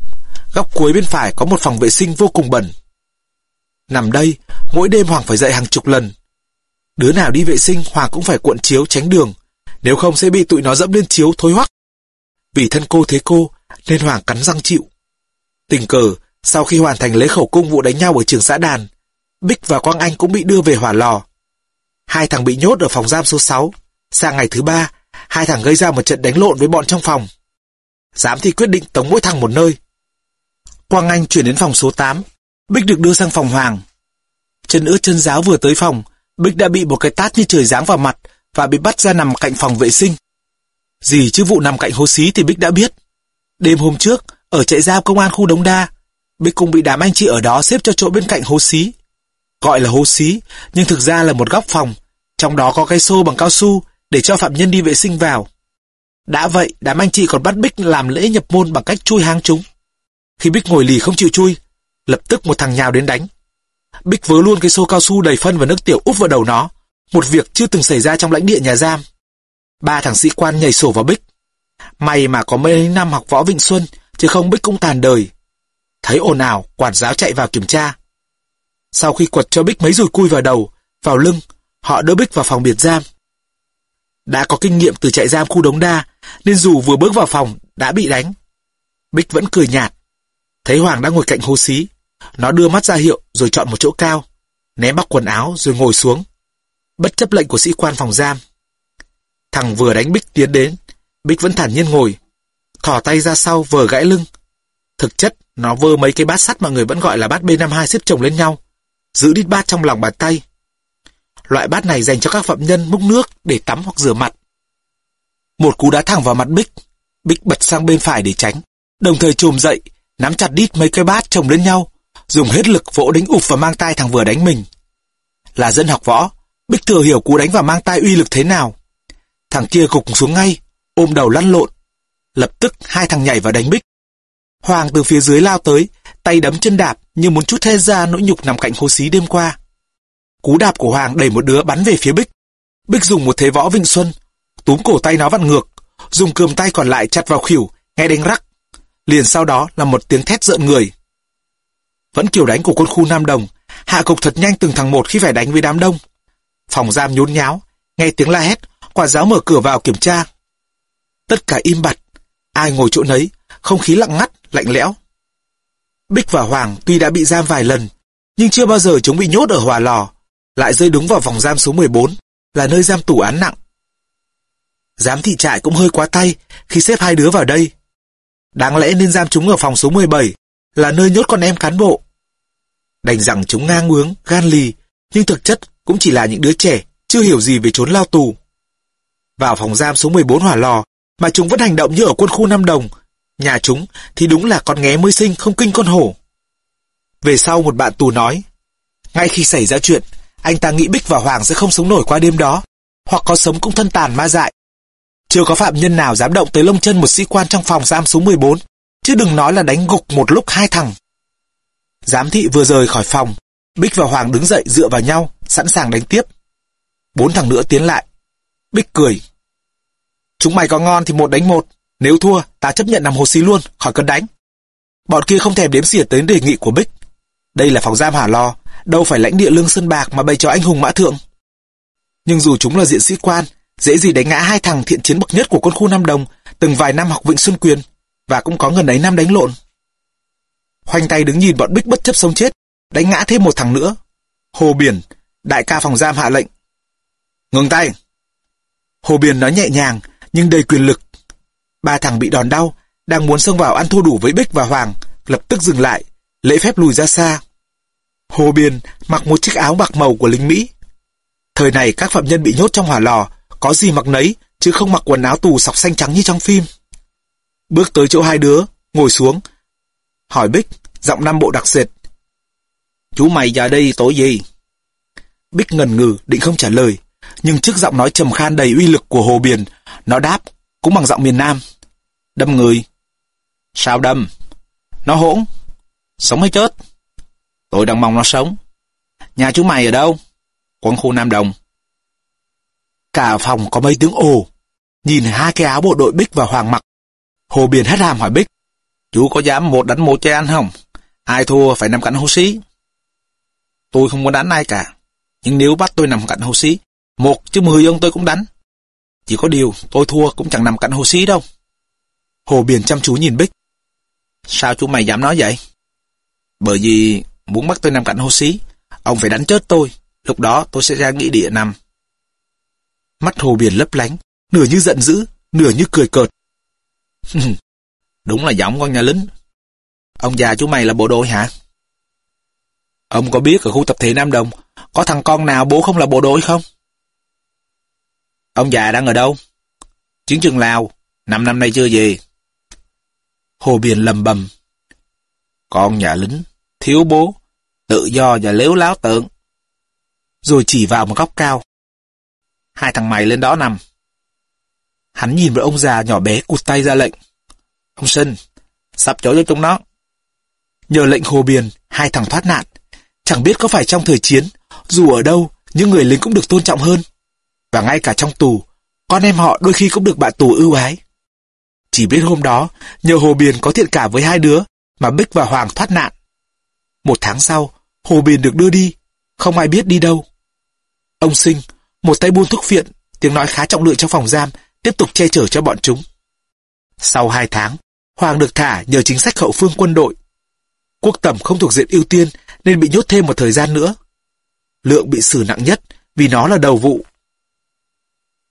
góc cuối bên phải có một phòng vệ sinh vô cùng bẩn. Nằm đây, mỗi đêm Hoàng phải dậy hàng chục lần. Đứa nào đi vệ sinh Hoàng cũng phải cuộn chiếu tránh đường, nếu không sẽ bị tụi nó dẫm lên chiếu thối hoắc. Vì thân cô thế cô, nên Hoàng cắn răng chịu. Tình cờ, sau khi hoàn thành lấy khẩu cung vụ đánh nhau ở trường xã đàn, Bích và Quang Anh cũng bị đưa về hỏa lò. Hai thằng bị nhốt ở phòng giam số 6. Sang ngày thứ ba, hai thằng gây ra một trận đánh lộn với bọn trong phòng. Giám thì quyết định tống mỗi thằng một nơi. Quang Anh chuyển đến phòng số 8. Bích được đưa sang phòng Hoàng. Chân ướt chân giáo vừa tới phòng, Bích đã bị một cái tát như trời giáng vào mặt và bị bắt ra nằm cạnh phòng vệ sinh. Gì chứ vụ nằm cạnh hố xí thì Bích đã biết. Đêm hôm trước, ở trại giam công an khu Đống Đa, Bích cũng bị đám anh chị ở đó xếp cho chỗ bên cạnh hố xí. Gọi là hố xí, nhưng thực ra là một góc phòng, trong đó có cái xô bằng cao su để cho phạm nhân đi vệ sinh vào. Đã vậy, đám anh chị còn bắt Bích làm lễ nhập môn bằng cách chui hang chúng. Khi Bích ngồi lì không chịu chui, lập tức một thằng nhào đến đánh. Bích vớ luôn cái xô cao su đầy phân và nước tiểu úp vào đầu nó, một việc chưa từng xảy ra trong lãnh địa nhà giam. Ba thằng sĩ quan nhảy sổ vào Bích. May mà có mấy năm học võ Vịnh Xuân, chứ không Bích cũng tàn đời. Thấy ồn ào, quản giáo chạy vào kiểm tra. Sau khi quật cho Bích mấy rùi cui vào đầu, vào lưng, họ đỡ Bích vào phòng biệt giam. Đã có kinh nghiệm từ trại giam khu đống đa, nên dù vừa bước vào phòng, đã bị đánh. Bích vẫn cười nhạt. Thấy Hoàng đang ngồi cạnh hô xí, nó đưa mắt ra hiệu rồi chọn một chỗ cao, ném bắc quần áo rồi ngồi xuống. Bất chấp lệnh của sĩ quan phòng giam. Thằng vừa đánh Bích tiến đến, Bích vẫn thản nhiên ngồi, thỏ tay ra sau vờ gãy lưng. Thực chất, nó vơ mấy cái bát sắt mà người vẫn gọi là bát B52 xếp chồng lên nhau, giữ đít bát trong lòng bàn tay. Loại bát này dành cho các phạm nhân múc nước để tắm hoặc rửa mặt. Một cú đá thẳng vào mặt Bích, Bích bật sang bên phải để tránh, đồng thời trồm dậy, nắm chặt đít mấy cái bát chồng lên nhau, dùng hết lực vỗ đánh ụp và mang tay thằng vừa đánh mình. Là dân học võ, Bích thừa hiểu cú đánh và mang tay uy lực thế nào. Thằng kia gục xuống ngay, ôm đầu lăn lộn. Lập tức hai thằng nhảy vào đánh Bích. Hoàng từ phía dưới lao tới, tay đấm chân đạp như muốn chút hết ra nỗi nhục nằm cạnh hố xí đêm qua. Cú đạp của Hoàng đẩy một đứa bắn về phía Bích. Bích dùng một thế võ Vinh Xuân, túm cổ tay nó vặn ngược, dùng cườm tay còn lại chặt vào khỉu, nghe đánh rắc. Liền sau đó là một tiếng thét rợn người. Vẫn kiểu đánh của quân khu Nam Đồng, hạ cục thật nhanh từng thằng một khi phải đánh với đám đông. Phòng giam nhốn nháo, nghe tiếng la hét, quả giáo mở cửa vào kiểm tra. Tất cả im bặt, ai ngồi chỗ nấy, không khí lặng ngắt, lạnh lẽo. Bích và Hoàng tuy đã bị giam vài lần, nhưng chưa bao giờ chúng bị nhốt ở hòa lò, lại rơi đúng vào phòng giam số 14, là nơi giam tù án nặng. Giám thị trại cũng hơi quá tay khi xếp hai đứa vào đây. Đáng lẽ nên giam chúng ở phòng số 17, là nơi nhốt con em cán bộ. Đành rằng chúng ngang ngướng, gan lì, nhưng thực chất cũng chỉ là những đứa trẻ, chưa hiểu gì về trốn lao tù. Vào phòng giam số 14 hỏa lò, mà chúng vẫn hành động như ở quân khu Nam Đồng. Nhà chúng thì đúng là con nghé mới sinh không kinh con hổ. Về sau một bạn tù nói, ngay khi xảy ra chuyện, anh ta nghĩ Bích và Hoàng sẽ không sống nổi qua đêm đó, hoặc có sống cũng thân tàn ma dại. Chưa có phạm nhân nào dám động tới lông chân một sĩ quan trong phòng giam số 14, chứ đừng nói là đánh gục một lúc hai thằng. Giám thị vừa rời khỏi phòng, Bích và Hoàng đứng dậy dựa vào nhau, sẵn sàng đánh tiếp. Bốn thằng nữa tiến lại. Bích cười. Chúng mày có ngon thì một đánh một, nếu thua, ta chấp nhận nằm hồ xí luôn, khỏi cần đánh. Bọn kia không thèm đếm xỉa tới đề nghị của Bích. Đây là phòng giam Hà Lo, đâu phải lãnh địa lương sơn bạc mà bày cho anh hùng mã thượng. Nhưng dù chúng là diện sĩ quan, dễ gì đánh ngã hai thằng thiện chiến bậc nhất của quân khu Nam Đồng, từng vài năm học Vịnh Xuân Quyền, và cũng có ngần ấy năm đánh lộn. Khoanh tay đứng nhìn bọn Bích bất chấp sống chết, đánh ngã thêm một thằng nữa. Hồ Biển, đại ca phòng giam hạ lệnh. Ngừng tay! Hồ Biển nói nhẹ nhàng, nhưng đầy quyền lực. Ba thằng bị đòn đau, đang muốn xông vào ăn thua đủ với Bích và Hoàng, lập tức dừng lại, lễ phép lùi ra xa. Hồ Biển mặc một chiếc áo bạc màu của lính Mỹ. Thời này các phạm nhân bị nhốt trong hỏa lò, có gì mặc nấy, chứ không mặc quần áo tù sọc xanh trắng như trong phim. Bước tới chỗ hai đứa, ngồi xuống. Hỏi Bích, giọng nam bộ đặc sệt. Chú mày ra đây tối gì? Bích ngần ngừ, định không trả lời. Nhưng trước giọng nói trầm khan đầy uy lực của Hồ biển nó đáp, cũng bằng giọng miền Nam. Đâm người. Sao đâm? Nó hỗn. Sống hay chết? Tôi đang mong nó sống. Nhà chú mày ở đâu? Quân khu Nam Đồng. Cả phòng có mấy tiếng ồ. Nhìn hai cái áo bộ đội Bích và Hoàng mặc. Hồ Biển hét hàm hỏi Bích. Chú có dám một đánh một cho ăn không? Ai thua phải nằm cạnh hồ xí. Tôi không muốn đánh ai cả. Nhưng nếu bắt tôi nằm cạnh hồ xí, một chứ mười ông tôi cũng đánh. Chỉ có điều tôi thua cũng chẳng nằm cạnh hồ xí đâu. Hồ Biển chăm chú nhìn Bích. Sao chú mày dám nói vậy? Bởi vì muốn bắt tôi nằm cạnh hồ xí, ông phải đánh chết tôi. Lúc đó tôi sẽ ra nghĩa địa nằm. Mắt Hồ Biển lấp lánh, nửa như giận dữ, nửa như cười cợt. Đúng là giọng con nhà lính. Ông già chú mày là bộ đội hả? Ông có biết ở khu tập thể Nam Đồng có thằng con nào bố không là bộ đội không? Ông già đang ở đâu? Chiến trường Lào, năm năm nay chưa về. Hồ Biển lầm bầm. Con nhà lính, thiếu bố, tự do và lếu láo tượng. Rồi chỉ vào một góc cao. Hai thằng mày lên đó nằm. Hắn nhìn vào ông già nhỏ bé cụt tay ra lệnh. Ông Sinh, sắp chỗ cho chúng nó. Nhờ lệnh Hồ Biển, hai thằng thoát nạn. Chẳng biết có phải trong thời chiến, dù ở đâu, những người lính cũng được tôn trọng hơn. Và ngay cả trong tù, con em họ đôi khi cũng được bạn tù ưu ái. Chỉ biết hôm đó, nhờ Hồ Biển có thiện cảm với hai đứa, mà Bích và Hoàng thoát nạn. Một tháng sau, Hồ Biển được đưa đi, không ai biết đi đâu. Ông Sinh, một tay buôn thuốc phiện, tiếng nói khá trọng lượng trong phòng giam, tiếp tục che chở cho bọn chúng. Sau hai tháng, Hoàng được thả nhờ chính sách hậu phương quân đội. Quốc tẩm không thuộc diện ưu tiên nên bị nhốt thêm một thời gian nữa. Lượng bị xử nặng nhất vì nó là đầu vụ.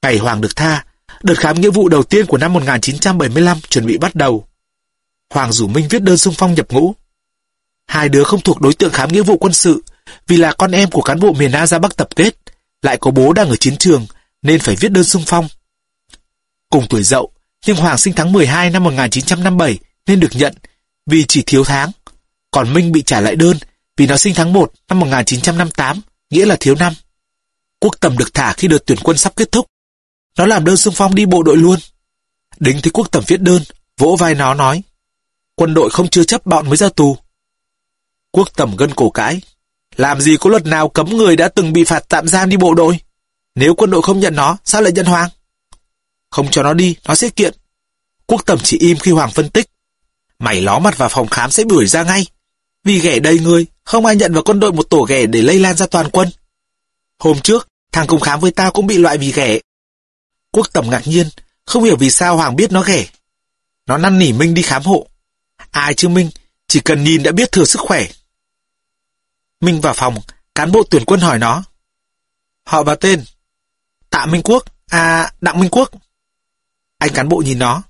Ngày Hoàng được tha, đợt khám nghĩa vụ đầu tiên của năm 1975 chuẩn bị bắt đầu. Hoàng rủ Minh viết đơn xung phong nhập ngũ. Hai đứa không thuộc đối tượng khám nghĩa vụ quân sự vì là con em của cán bộ miền Nam ra Bắc tập kết, lại có bố đang ở chiến trường nên phải viết đơn xung phong. Cùng tuổi dậu, nhưng Hoàng sinh tháng 12 năm 1957 nên được nhận vì chỉ thiếu tháng. Còn Minh bị trả lại đơn vì nó sinh tháng 1 năm 1958, nghĩa là thiếu năm. Quốc tầm được thả khi đợt tuyển quân sắp kết thúc. Nó làm đơn xung phong đi bộ đội luôn. Đính thấy quốc tầm viết đơn, vỗ vai nó nói. Quân đội không chưa chấp bọn mới ra tù. Quốc tầm gân cổ cãi. Làm gì có luật nào cấm người đã từng bị phạt tạm giam đi bộ đội? Nếu quân đội không nhận nó, sao lại nhận Hoàng? Không cho nó đi, nó sẽ kiện. Quốc tầm chỉ im khi Hoàng phân tích. Mày ló mặt vào phòng khám sẽ đuổi ra ngay. Vì ghẻ đầy người, không ai nhận vào quân đội một tổ ghẻ để lây lan ra toàn quân. Hôm trước, thằng cùng khám với tao cũng bị loại vì ghẻ. Quốc tầm ngạc nhiên, không hiểu vì sao Hoàng biết nó ghẻ. Nó năn nỉ Minh đi khám hộ. Ai chứ Minh, chỉ cần nhìn đã biết thừa sức khỏe. Minh vào phòng, cán bộ tuyển quân hỏi nó. Họ và tên. Tạ Minh Quốc, à, Đặng Minh Quốc. Anh cán bộ nhìn nó.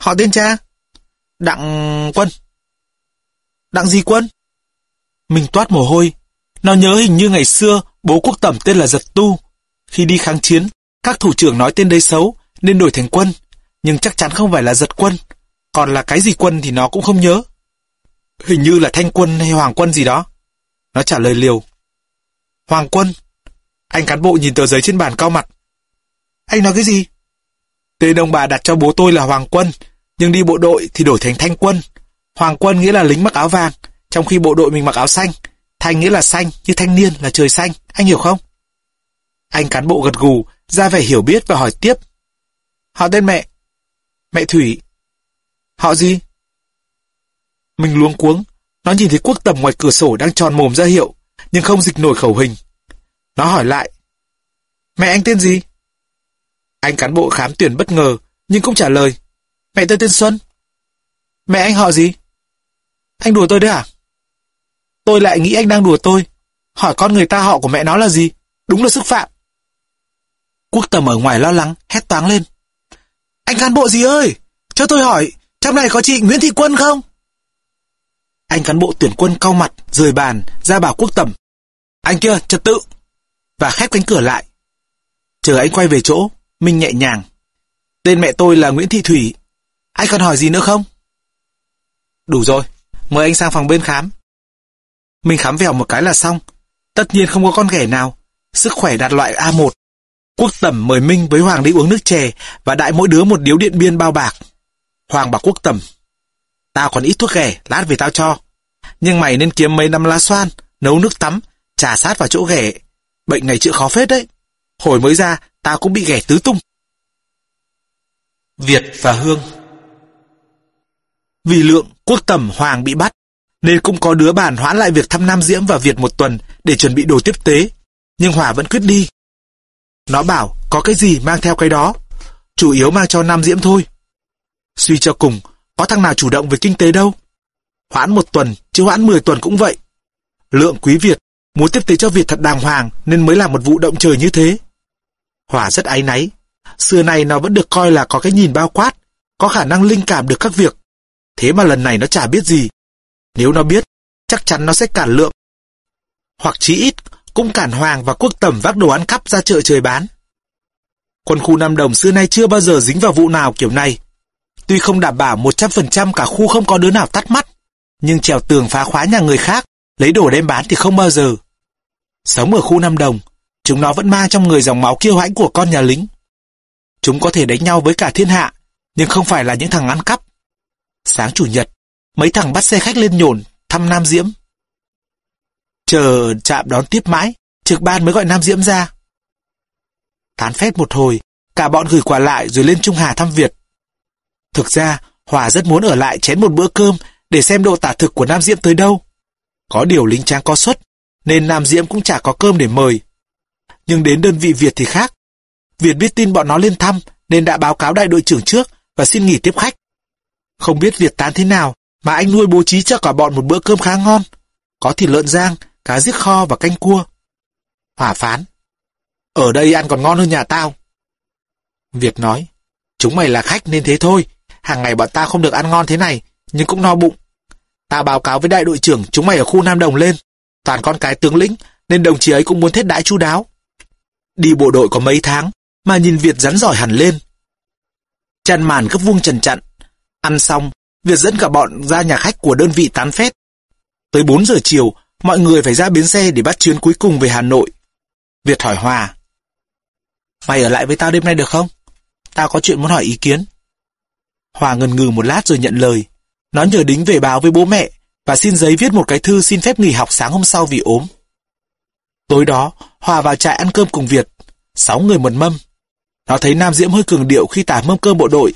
Họ tên cha. Đặng Quân. Đặng gì Quân? Mình toát mồ hôi. Nó nhớ hình như ngày xưa bố quốc tẩm tên là Giật Tu. Khi đi kháng chiến, các thủ trưởng nói tên đấy xấu nên đổi thành Quân. Nhưng chắc chắn không phải là Giật Quân. Còn là cái gì Quân thì nó cũng không nhớ. Hình như là Thanh Quân hay Hoàng Quân gì đó. Nó trả lời liều. Hoàng Quân. Anh cán bộ nhìn tờ giấy trên bàn cao mặt. Anh nói cái gì? Tên ông bà đặt cho bố tôi là Hoàng Quân, nhưng đi bộ đội thì đổi thành Thanh Quân. Hoàng Quân nghĩa là lính mặc áo vàng, trong khi bộ đội mình mặc áo xanh. Thanh nghĩa là xanh, như thanh niên là trời xanh, anh hiểu không? Anh cán bộ gật gù, ra vẻ hiểu biết và hỏi tiếp. Họ tên mẹ? Mẹ Thủy. Họ gì? Mình luống cuống, nó nhìn thấy quốc tầm ngoài cửa sổ đang tròn mồm ra hiệu, nhưng không dịch nổi khẩu hình. Nó hỏi lại. Mẹ anh tên gì? Anh cán bộ khám tuyển bất ngờ, nhưng cũng trả lời. Mẹ tôi tên Xuân. Mẹ anh họ gì? Anh đùa tôi đấy à? Tôi lại nghĩ anh đang đùa tôi. Hỏi con người ta họ của mẹ nó là gì? Đúng là sức phạm. Quốc tầm ở ngoài lo lắng, hét toáng lên. Anh cán bộ gì ơi? Cho tôi hỏi, trong này có chị Nguyễn Thị Quân không? Anh cán bộ tuyển quân cau mặt, rời bàn, ra bảo quốc tầm. Anh kia, trật tự. Và khép cánh cửa lại. Chờ anh quay về chỗ, Minh nhẹ nhàng. Tên mẹ tôi là Nguyễn Thị Thủy. Anh còn hỏi gì nữa không? Đủ rồi, mời anh sang phòng bên khám. Mình khám vèo một cái là xong. Tất nhiên không có con ghẻ nào. Sức khỏe đạt loại A1. Quốc tẩm mời Minh với Hoàng đi uống nước chè và đại mỗi đứa một điếu điện biên bao bạc. Hoàng bảo Quốc tẩm. Tao còn ít thuốc ghẻ, lát về tao cho. Nhưng mày nên kiếm mấy năm lá xoan, nấu nước tắm, trà sát vào chỗ ghẻ. Bệnh này chữa khó phết đấy. Hồi mới ra, tao cũng bị ghẻ tứ tung. Việt và Hương Vì lượng, quốc tẩm Hoàng bị bắt, nên cũng có đứa bàn hoãn lại việc thăm Nam Diễm và Việt một tuần để chuẩn bị đồ tiếp tế. Nhưng Hòa vẫn quyết đi. Nó bảo có cái gì mang theo cái đó, chủ yếu mang cho Nam Diễm thôi. Suy cho cùng, có thằng nào chủ động về kinh tế đâu. Hoãn một tuần, chứ hoãn 10 tuần cũng vậy. Lượng quý Việt muốn tiếp tế cho Việt thật đàng hoàng nên mới làm một vụ động trời như thế. Hòa rất áy náy. Xưa này nó vẫn được coi là có cái nhìn bao quát, có khả năng linh cảm được các việc. Thế mà lần này nó chả biết gì. Nếu nó biết, chắc chắn nó sẽ cản lượng. Hoặc chí ít, cũng cản Hoàng và Quốc Tầm vác đồ ăn cắp ra chợ trời bán. Quân khu Nam Đồng xưa nay chưa bao giờ dính vào vụ nào kiểu này. Tuy không đảm bảo 100% cả khu không có đứa nào tắt mắt, nhưng trèo tường phá khóa nhà người khác, lấy đồ đem bán thì không bao giờ. Sống ở khu Nam Đồng, chúng nó vẫn mang trong người dòng máu kiêu hãnh của con nhà lính. Chúng có thể đánh nhau với cả thiên hạ, nhưng không phải là những thằng ăn cắp. Sáng chủ nhật, mấy thằng bắt xe khách lên nhổn, thăm Nam Diễm. Chờ chạm đón tiếp mãi, trực ban mới gọi Nam Diễm ra. Tán phét một hồi, cả bọn gửi quà lại rồi lên Trung Hà thăm Việt. Thực ra, Hòa rất muốn ở lại chén một bữa cơm để xem độ tả thực của Nam Diễm tới đâu. Có điều lính tráng có suất, nên Nam Diễm cũng chả có cơm để mời. Nhưng đến đơn vị Việt thì khác. Việt biết tin bọn nó lên thăm, nên đã báo cáo đại đội trưởng trước và xin nghỉ tiếp khách. Không biết Việt tán thế nào, mà anh nuôi bố trí cho cả bọn một bữa cơm khá ngon. Có thịt lợn rang, cá giết kho và canh cua. Hòa phán. Ở đây ăn còn ngon hơn nhà tao. Việt nói, chúng mày là khách nên thế thôi, hàng ngày bọn ta không được ăn ngon thế này, nhưng cũng no bụng. Ta báo cáo với đại đội trưởng chúng mày ở khu Nam Đồng lên, toàn con cái tướng lĩnh, nên đồng chí ấy cũng muốn thiết đãi chu đáo. Đi bộ đội có mấy tháng, mà nhìn Việt rắn giỏi hẳn lên. Chăn màn gấp vuông trần chặn. Ăn xong, Việt dẫn cả bọn ra nhà khách của đơn vị tán phét. Tới 4 giờ chiều, mọi người phải ra bến xe để bắt chuyến cuối cùng về Hà Nội. Việt hỏi Hòa. Mày ở lại với tao đêm nay được không? Tao có chuyện muốn hỏi ý kiến. Hòa ngần ngừ một lát rồi nhận lời. Nó nhờ đính về báo với bố mẹ và xin giấy viết một cái thư xin phép nghỉ học sáng hôm sau vì ốm. Tối đó, Hòa vào trại ăn cơm cùng Việt, sáu người một mâm. Nó thấy Nam Diễm hơi cường điệu khi tả mâm cơm bộ đội.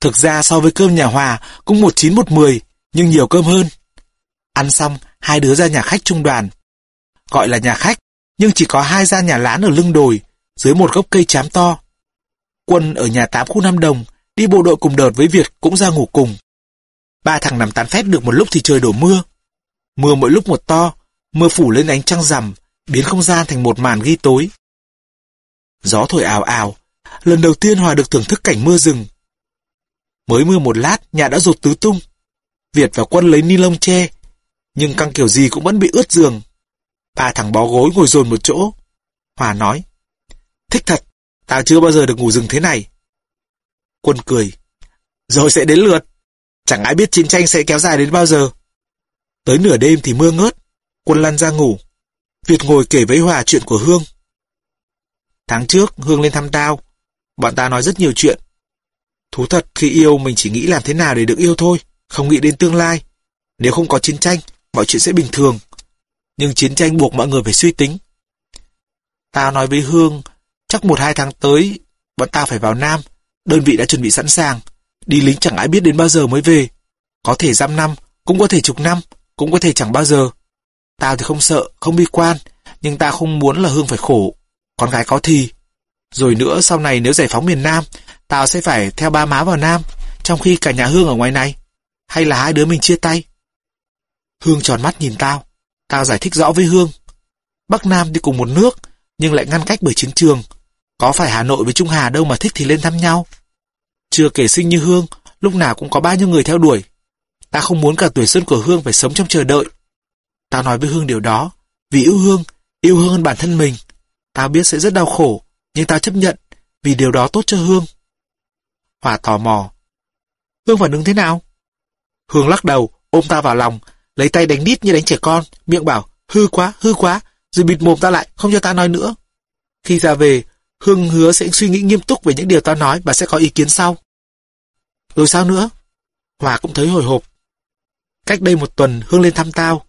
Thực ra so với cơm nhà Hòa cũng một chín một mười, nhưng nhiều cơm hơn. Ăn xong, hai đứa ra nhà khách trung đoàn. Gọi là nhà khách, nhưng chỉ có hai gian nhà lán ở lưng đồi, dưới một gốc cây chám to. Quân ở nhà tám khu Nam Đồng, đi bộ đội cùng đợt với Việt cũng ra ngủ cùng. Ba thằng nằm tán phét được một lúc thì trời đổ mưa. Mưa mỗi lúc một to, mưa phủ lên ánh trăng rằm, biến không gian thành một màn ghi tối. Gió thổi ào ào, lần đầu tiên Hòa được thưởng thức cảnh mưa rừng. Mới mưa một lát, nhà đã rột tứ tung. Việt và Quân lấy ni lông che, nhưng căng kiểu gì cũng vẫn bị ướt giường. Ba thằng bó gối ngồi dồn một chỗ. Hòa nói, thích thật, tao chưa bao giờ được ngủ rừng thế này. Quân cười, rồi sẽ đến lượt. Chẳng ai biết chiến tranh sẽ kéo dài đến bao giờ. Tới nửa đêm thì mưa ngớt, quân lăn ra ngủ. Việt ngồi kể với Hòa chuyện của Hương. Tháng trước, Hương lên thăm tao. Bọn ta nói rất nhiều chuyện. Thú thật, khi yêu mình chỉ nghĩ làm thế nào để được yêu thôi, không nghĩ đến tương lai. Nếu không có chiến tranh, mọi chuyện sẽ bình thường. Nhưng chiến tranh buộc mọi người phải suy tính. Tao nói với Hương, chắc một hai tháng tới, bọn tao phải vào Nam. Đơn vị đã chuẩn bị sẵn sàng. Đi lính chẳng ai biết đến bao giờ mới về. Có thể dăm năm, cũng có thể chục năm, cũng có thể chẳng bao giờ. Tao thì không sợ, không bi quan, nhưng tao không muốn là Hương phải khổ. Con gái có thì. Rồi nữa sau này nếu giải phóng miền Nam, tao sẽ phải theo ba má vào Nam, trong khi cả nhà Hương ở ngoài này. Hay là hai đứa mình chia tay? Hương tròn mắt nhìn tao. Tao giải thích rõ với Hương. Bắc Nam đi cùng một nước, nhưng lại ngăn cách bởi chiến trường. Có phải Hà Nội với Trung Hà đâu mà thích thì lên thăm nhau. Chưa kể sinh như Hương, lúc nào cũng có bao nhiêu người theo đuổi. Ta không muốn cả tuổi xuân của Hương phải sống trong chờ đợi. Tao nói với Hương điều đó, vì yêu Hương, yêu Hương hơn bản thân mình. Tao biết sẽ rất đau khổ, nhưng tao chấp nhận, vì điều đó tốt cho Hương. Hòa tò mò. Hương phản ứng thế nào? Hương lắc đầu, ôm tao vào lòng, lấy tay đánh đít như đánh trẻ con, miệng bảo, hư quá, hư quá, rồi bịt mồm ta lại, không cho ta nói nữa. Khi ra về, Hương hứa sẽ suy nghĩ nghiêm túc về những điều tao nói và sẽ có ý kiến sau. Rồi sao nữa? Hòa cũng thấy hồi hộp. Cách đây một tuần Hương lên thăm tao.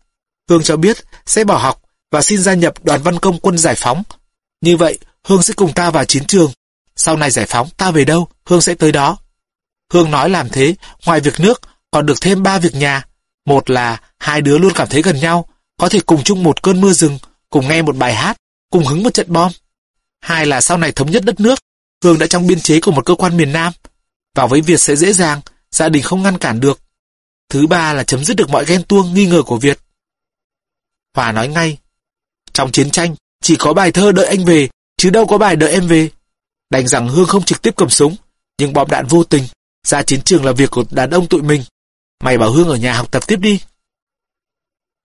Hương cho biết sẽ bỏ học và xin gia nhập đoàn văn công quân giải phóng. Như vậy, Hương sẽ cùng ta vào chiến trường. Sau này giải phóng, ta về đâu, Hương sẽ tới đó. Hương nói làm thế, ngoài việc nước, còn được thêm ba việc nhà. Một là hai đứa luôn cảm thấy gần nhau, có thể cùng chung một cơn mưa rừng, cùng nghe một bài hát, cùng hứng một trận bom. Hai là sau này thống nhất đất nước, Hương đã trong biên chế của một cơ quan miền Nam. Vào với Việt sẽ dễ dàng, gia đình không ngăn cản được. Thứ ba là chấm dứt được mọi ghen tuông nghi ngờ của Việt. Hòa nói ngay, trong chiến tranh chỉ có bài thơ đợi anh về, chứ đâu có bài đợi em về. Đành rằng Hương không trực tiếp cầm súng, nhưng bom đạn vô tình, ra chiến trường là việc của đàn ông tụi mình. Mày bảo Hương ở nhà học tập tiếp đi.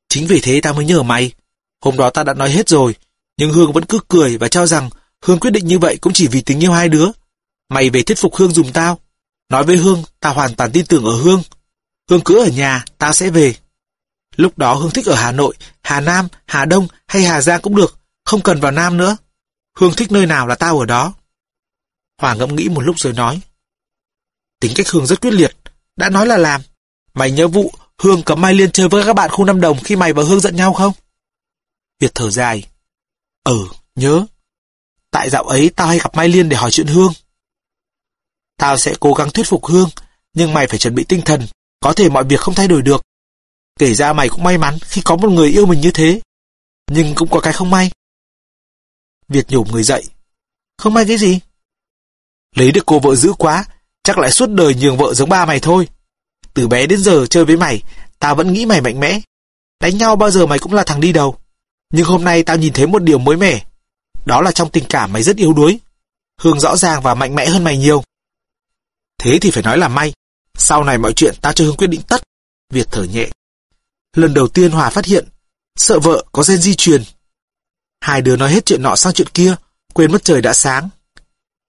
Chính vì thế tao mới nhờ mày. Hôm đó ta đã nói hết rồi, nhưng Hương vẫn cứ cười và cho rằng Hương quyết định như vậy cũng chỉ vì tình yêu hai đứa. Mày về thuyết phục Hương dùng tao. Nói với Hương, ta hoàn toàn tin tưởng ở Hương. Hương cứ ở nhà, ta sẽ về. Lúc đó Hương thích ở Hà Nội, Hà Nam, Hà Đông hay Hà Giang cũng được, không cần vào Nam nữa. Hương thích nơi nào là tao ở đó. Hòa ngẫm nghĩ một lúc rồi nói. Tính cách Hương rất quyết liệt, đã nói là làm. Mày nhớ vụ Hương cấm Mai Liên chơi với các bạn khu Năm Đồng khi mày và Hương giận nhau không? Việt thở dài. Ừ, nhớ. Tại dạo ấy tao hay gặp Mai Liên để hỏi chuyện Hương. Tao sẽ cố gắng thuyết phục Hương, nhưng mày phải chuẩn bị tinh thần, có thể mọi việc không thay đổi được. Kể ra mày cũng may mắn khi có một người yêu mình như thế. Nhưng cũng có cái không may. Việt nhổm người dậy. Không may cái gì? Lấy được cô vợ dữ quá, chắc lại suốt đời nhường vợ giống ba mày thôi. Từ bé đến giờ chơi với mày, tao vẫn nghĩ mày mạnh mẽ. Đánh nhau bao giờ mày cũng là thằng đi đầu. Nhưng hôm nay tao nhìn thấy một điều mới mẻ. Đó là trong tình cảm mày rất yếu đuối. Hương rõ ràng và mạnh mẽ hơn mày nhiều. Thế thì phải nói là may. Sau này mọi chuyện tao cho Hương quyết định tất. Việt thở nhẹ. Lần đầu tiên Hòa phát hiện, sợ vợ có gen di truyền. Hai đứa nói hết chuyện nọ sang chuyện kia, quên mất trời đã sáng.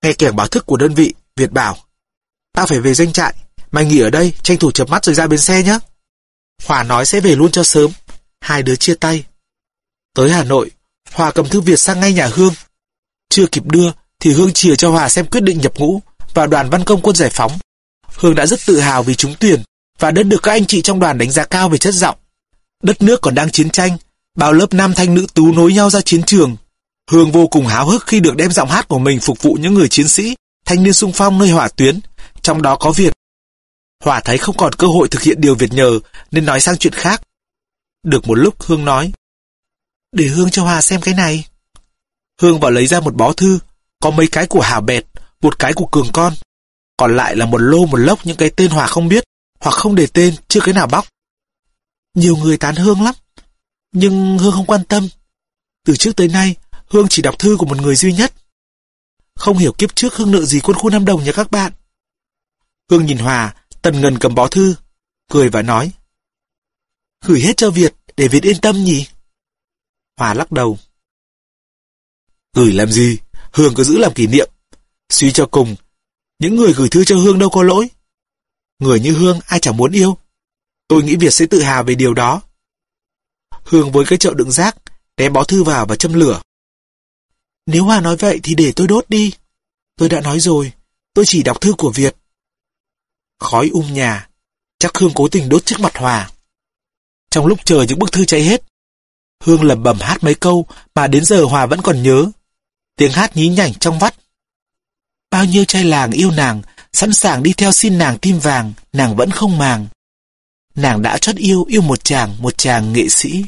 Nghe kẻng báo thức của đơn vị, Việt bảo, tao phải về doanh trại, mày nghỉ ở đây, tranh thủ chập mắt rồi ra bến xe nhé. Hòa nói sẽ về luôn cho sớm. Hai đứa chia tay. Tới Hà Nội, Hòa cầm thư Việt sang ngay nhà Hương. Chưa kịp đưa, thì Hương chìa cho Hòa xem quyết định nhập ngũ vào đoàn văn công quân giải phóng. Hương đã rất tự hào vì trúng tuyển và đã được các anh chị trong đoàn đánh giá cao về chất giọng. Đất nước còn đang chiến tranh, bao lớp nam thanh nữ tú nối nhau ra chiến trường. Hương vô cùng háo hức khi được đem giọng hát của mình phục vụ những người chiến sĩ, thanh niên sung phong nơi hỏa tuyến, trong đó có Việt. Hòa thấy không còn cơ hội thực hiện điều Việt nhờ nên nói sang chuyện khác. Được một lúc Hương nói, để Hương cho Hòa xem cái này. Hương vào lấy ra một bó thư, có mấy cái của Hà Bẹt, một cái của Cường Con. Còn lại là một lô một lốc những cái tên Hòa không biết, hoặc không để tên, chưa cái nào bóc. Nhiều người tán Hương lắm, nhưng Hương không quan tâm. Từ trước tới nay, Hương chỉ đọc thư của một người duy nhất. Không hiểu kiếp trước Hương nợ gì quân khu Nam Đồng nhà các bạn. Hương nhìn Hòa, Tần Ngân cầm bó thư, cười và nói. Gửi hết cho Việt, để Việt yên tâm nhỉ? Hòa lắc đầu. Gửi làm gì? Hương cứ giữ làm kỷ niệm. Suy cho cùng, những người gửi thư cho Hương đâu có lỗi. Người như Hương ai chẳng muốn yêu. Tôi nghĩ Việt sẽ tự hào về điều đó. Hương với cái chậu đựng rác, ném bó thư vào và châm lửa. Nếu Hòa nói vậy thì để tôi đốt đi. Tôi đã nói rồi, tôi chỉ đọc thư của Việt. Khói um nhà, chắc Hương cố tình đốt trước mặt Hòa. Trong lúc chờ những bức thư cháy hết, Hương lẩm bẩm hát mấy câu mà đến giờ Hòa vẫn còn nhớ. Tiếng hát nhí nhảnh trong vắt. Bao nhiêu trai làng yêu nàng, sẵn sàng đi theo xin nàng tim vàng, nàng vẫn không màng. Nàng đã chót yêu, yêu một chàng, một chàng nghệ sĩ.